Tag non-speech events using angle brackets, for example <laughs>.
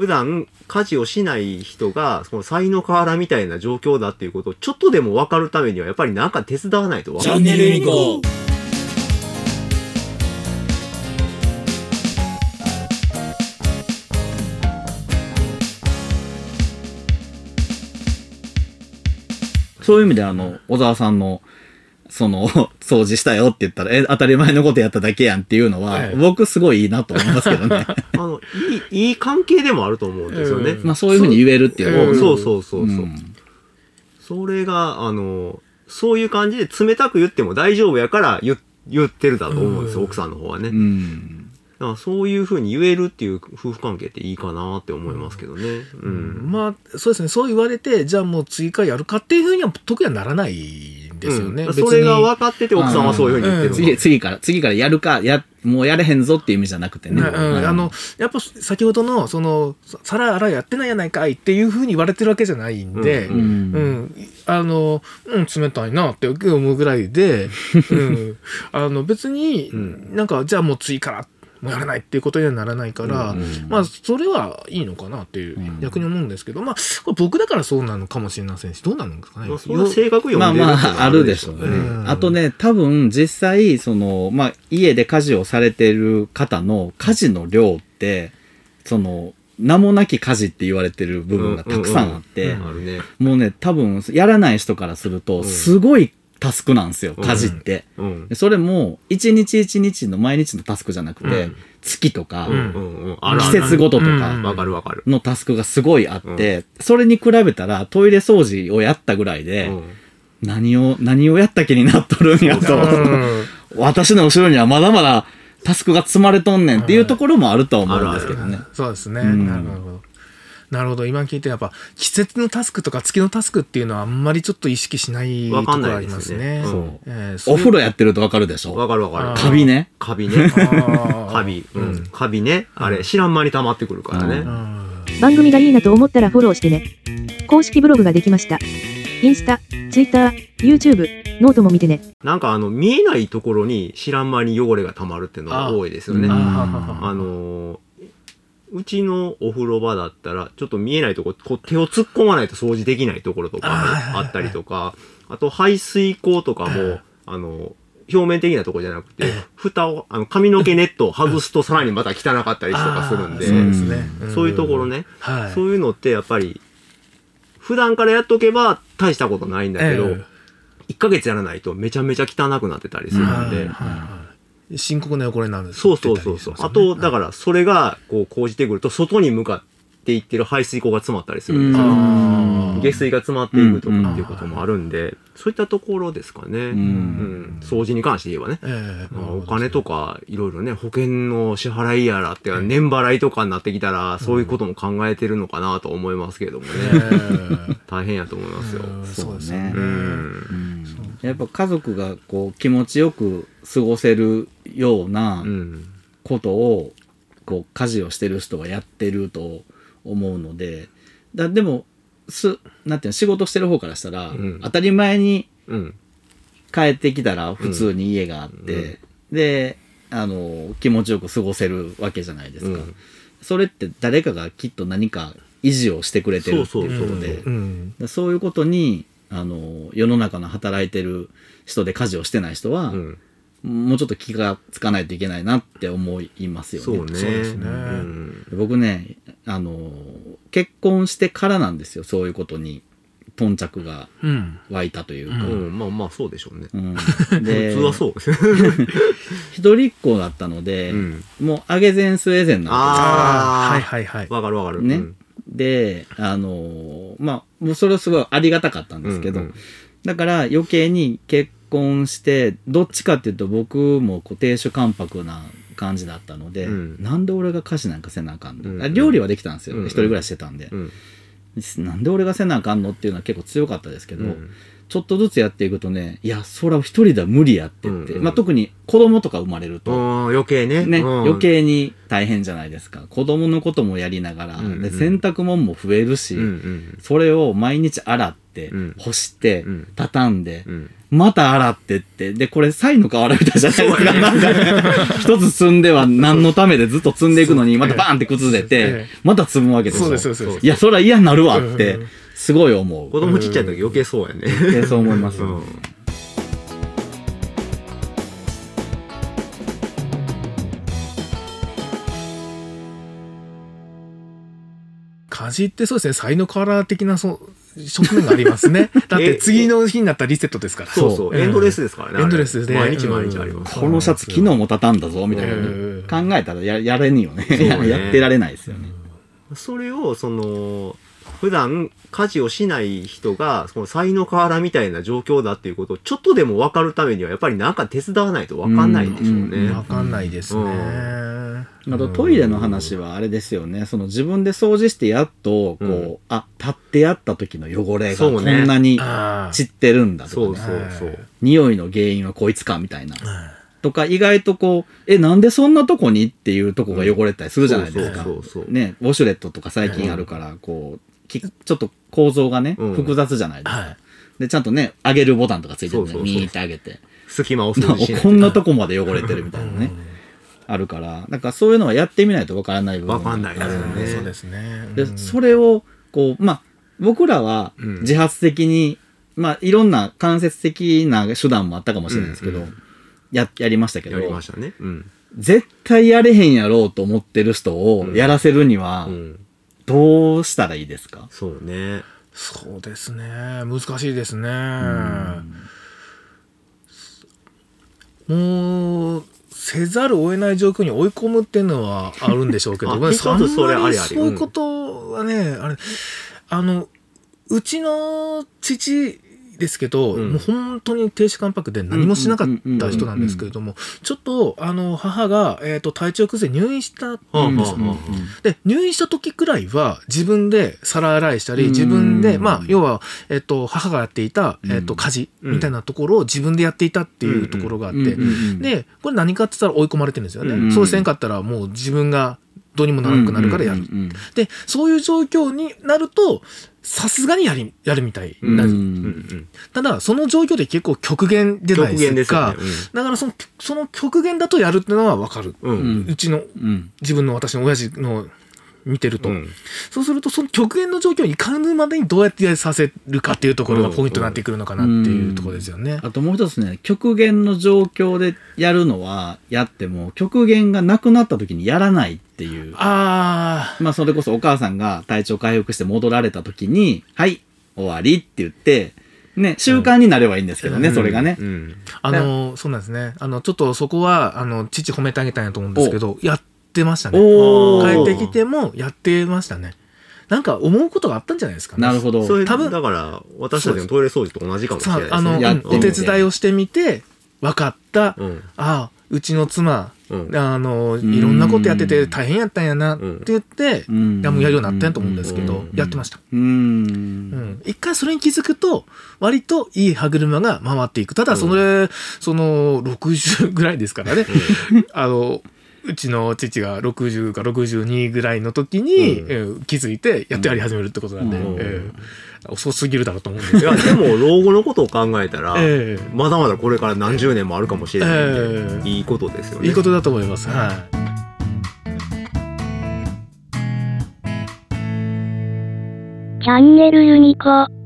普段家事をしない人が、その才の河原みたいな状況だっていうことをちょっとでも分かるためには、やっぱりなんか手伝わないと分かる。チャンネルユニコーンそういう意味であの、小沢さんの、その、<laughs> 掃除したよって言ったら、え、当たり前のことやっただけやんっていうのは、はい僕すごいいいなと思いますけどね。<laughs> あの、いい、いい関係でもあると思うんですよね。う <laughs> んまあそういうふうに言えるっていうのはうんそうそうそうそう。んそれが、あの、そういう感じで冷たく言っても大丈夫やから言言ってるだと思うんですよ、うん奥さんの方はね。うん。だからそういうふうに言えるっていう夫婦関係っていいかなって思いますけどね。うん。まあ、そうですね。そう言われて、じゃあもう次からやるかっていうふうには特にはならないんですよね。うん。それが分かってて奥さんはそういうふうに言ってるの。次、次から、次からやるか、や、もうやれへんぞっていう意味じゃなくてね。あの、やっぱ先ほどの、その、皿洗いやってないやないかいっていうふうに言われてるわけじゃないんで、ううん、ん。あの、うん、冷たいなって思うぐらいで、うん、<laughs> あの、別に、うん。なんか、じゃあもう次から、もうやらないっていうことにはならないから、うんまあ、それはいいのかなっていう、うん逆に思うんですけど、まあ、これ僕だからそうなのかもしれませんし、どうなのですかね？まあそれは性格読まあんでるっていうのはまあ、あるでしょうね。うんあとね、多分実際、その、まあ、家で家事をされてる方の家事の量って、その、名もなき家事って言われてる部分がたくさんあって、あるね。もうね、多分、やらない人からすると、んすごいタスクなんですよ、うん家事って。うんで。それも、一日一日の毎日のタスクじゃなくて、うん月とか、季節ごととうんかわかるわかる。のタスクがすごいあって、それに比べたらトイレ掃除をやったぐらいで、うん何を、何をやった気になっとるんやと。うん私の後ろにはまだまだタスクが積まれとんねんっていうところもあるとは思うんですけどね。そうですね。うんなるほど。なるほど。今聞いてやっぱ季節のタスクとか月のタスクっていうのはあんまりちょっと意識しないとわかんころありないでよますすね。ねうんそうえーそうお風呂やってるとわかるでしょ？わかるわかる。カビね？カビね。あ <laughs> ーカビ。ううんん。カビね。あれ、知らん間に溜まってくるからねう。うん番組がいいなと思ったらフォローしてね。公式ブログができました。インスタ、ツイッター、YouTube、ノートも見てね。なんかあの、見えないところに知らん間に汚れが溜まるっていうのが多いですよね。あああのーうちのお風呂場だったら、ちょっと見えないとこ、こう手を突っ込まないと掃除できないところとかあったりとか、あと排水口とかも、あの、表面的なところじゃなくて、蓋を、あの、髪の毛ネットを外すとさらにまた汚かったりとかするんで、そうですね。ん。そういうところ。ね、はい。そういうのってやっぱり、普段からやっとけば大したことないんだけど、え1ヶ月やらないとめちゃめちゃ汚くなってたりするんで、深刻な汚れになるんですそうそうそうそう。あと、だかから、それが、こう、講じてくると、外に向かっていってる排水口が詰まったりするんです下水が詰まっていくとうんかっていうこともあるんで、そういったところですかね。うん。掃除に関して言えばね。ええまあお金とか、いろいろね、保険の支払いやらって、年払いとかになってきたら、そういうことも考えてるのかなと思いますけれどもね。え大変やと思いますよ。えそうですね。ううんん。やっぱ家族がこう気持ちよく過ごせるようなうん。ことをこう家事をしてる人はやってると思うのでだでもすなんていうの仕事してる方からしたら、うん当たり前にうん。帰ってきたら普通に家があって、であの気持ちよく過ごせるわけじゃないですか、うんそれって誰かがきっと何か維持をしてくれてるっていうことでうん。だそういうことにあの世の中の働いてる人で家事をしてない人は、うん。もうちょっと気がつかないといけないなって思いますよね。そうね。そうですねん僕ね、あの、結婚してからなんですよ、そういうことに、頓着がうん。湧いたというか。うん。まあまあ、そうでしょうね。うん <laughs> 普で通はそうですね。<laughs> 一人っ子だったので、うんもう、上げ前末前なんああ、あーはいはいはい。わかるわかる。ねうんで、あの、まあ、もうそれはすごいありがたかったんですけど、うんうんだから余計に結婚して、どっちかっていうと僕もこう亭主関白な感じだったので、うん。なんで俺が家事なんかせなあかんの、うん。あ料理はできたんですよ、うん。一人暮らししてたんで、うん。なんで俺がせなあかんのっていうのは結構強かったですけど、うん。ちょっとずつやっていくとね、いや、そら一人では無理やって言って、うん。うんまあ、特に子供とか生まれると、うん余計ね。ね、うん。余計に大変じゃないですか。子供のこともやりながら、うんうんで洗濯物も増えるし、うんうんそれを毎日洗って、干して、うん畳んで、うん。また洗ってって、で、これ、サイの瓦みたいじゃないですか。なんか、一つ積んでは何のためでずっと積んでいくのに、またバーンって崩れえてえ、また積むわけですよ。そうですそうですいや、それは嫌になるわってうん、すごい思う。子供ちっちゃい時余計そうやね。でそう思います。うん。家事ってそうですね才能カラー的なそう側面がありますね <laughs> だって次の日になったらリセットですからそうそう。んエンドレスですからね。エンドレスで毎日毎日あります。このシャツ昨日も畳んだぞ、みたいな考えたらややれんよね。うねやってられないですよね。それを、その、普段家事をしない人が、その才の河原みたいな状況だっていうことをちょっとでも分かるためには、やっぱりなんか手伝わないと分かんないでしょううんね。わかんないですね、あとトイレの話はあれですよね。その自分で掃除してやっと、こう、うんあ、立ってやった時の汚れがこそうんねなに散ってるんだそうとかね。そうそう。匂いの原因はこいつかみたいな。とか意外とこう、え、なんでそんなとこにっていうとこが汚れたりするじゃないですか。そうそうそう。ね、ウォシュレットとか最近あるから、こう、きちょっと構造がね、うん複雑じゃないですか。はいで、ちゃんとね、上げるボタンとかついてるんで、そうそうそうミーって上げて。隙間をこんなとこまで汚れてるみたいなね。あるから、なんかそういうのはやってみないとわからない部分わかんないですよね。うんそうですね。で、うん。それを、こう、まあ、僕らはうん。自発的に、まあ、いろんな間接的な手段もあったかもしれないですけど、うんうん。や、やりましたけどや、りましたね。うん。絶対やれへんやろうと思ってる人をやらせるにはう、ん。どうしたらいいですか、そうね。そうですね。難しいですね。もうせざるを得ない状況に追い込むっていうのはあるんでしょうけど <laughs> あまあ一つそんまりあり。ありそういうことはね、あれあのうちの父ですけど、うん。もう本当に亭主関白で何もしなかった人なんですけれども、ちょっとあの母が、えー、と体調崩れ入院したんですよはあはあはで、入院した時くらいは自分で皿洗いしたり、うん。自分で、まあ、要は、えっと、母がやっていた、えっと、うん。家事みたいなところを自分でやっていたっていうところがあって、で、これ何かって言ったら追い込まれてるんですよね。うんそうせんかったらもう自分がどうにもならなくなるからやる。で、そういう状況になると、さすがにやり、やるみたいな。うんうんうん。ただ、その状況で結構極限じゃないでか。ですすよね。だからその、その極限だとやるっていうのはわかる。うん。うん。うちの、うん自分の私の親父の見てると。うんそうすると、その極限の状況にいかぬまでにどうやってさせるかっていうところがポイントになってくるのかなっていうところですよね。あともう一つね、極限の状況でやるのは、やっても、極限がなくなった時にやらないっていう。あまあ、それこそお母さんが体調回復して戻られた時に、はい、終わりって言って、ね、習慣になればいいんですけどね、うんそれがね。うん。あ、あの、そうなんですね。あの、ちょっとそこは、あの、父褒めてあげたいなと思うんですけど、やってましたね。帰ってきてもやってましたね。なんか思うことがあったんじゃないですかね。なるほど。それ、多分だから、私たちのトイレ掃除と同じかもしれないですね。さあ、あの、お手伝いをしてみて、分かった。うん。ああ、うちの妻、うん。あの、んいろんなことやってて大変やったんやなってうん言って、うんいやもうやるようになったんやと思うんですけどうん、やってました。うー。うんん。一回それに気づくと、割といい歯車が回っていく。ただ、それ、その、60ぐらいですからね。あの、うちの父が60か62ぐらいの時に、うんえー気づいて、やっとやり始めるってことなんで、うんえー遅すぎるだろうと思うんですいや、よ。<laughs> でも、老後のことを考えたら、ええまだまだこれから何十年もあるかもしれないんで、ええいいことですよね。いいことだと思います。はい。チャンネルユニコ。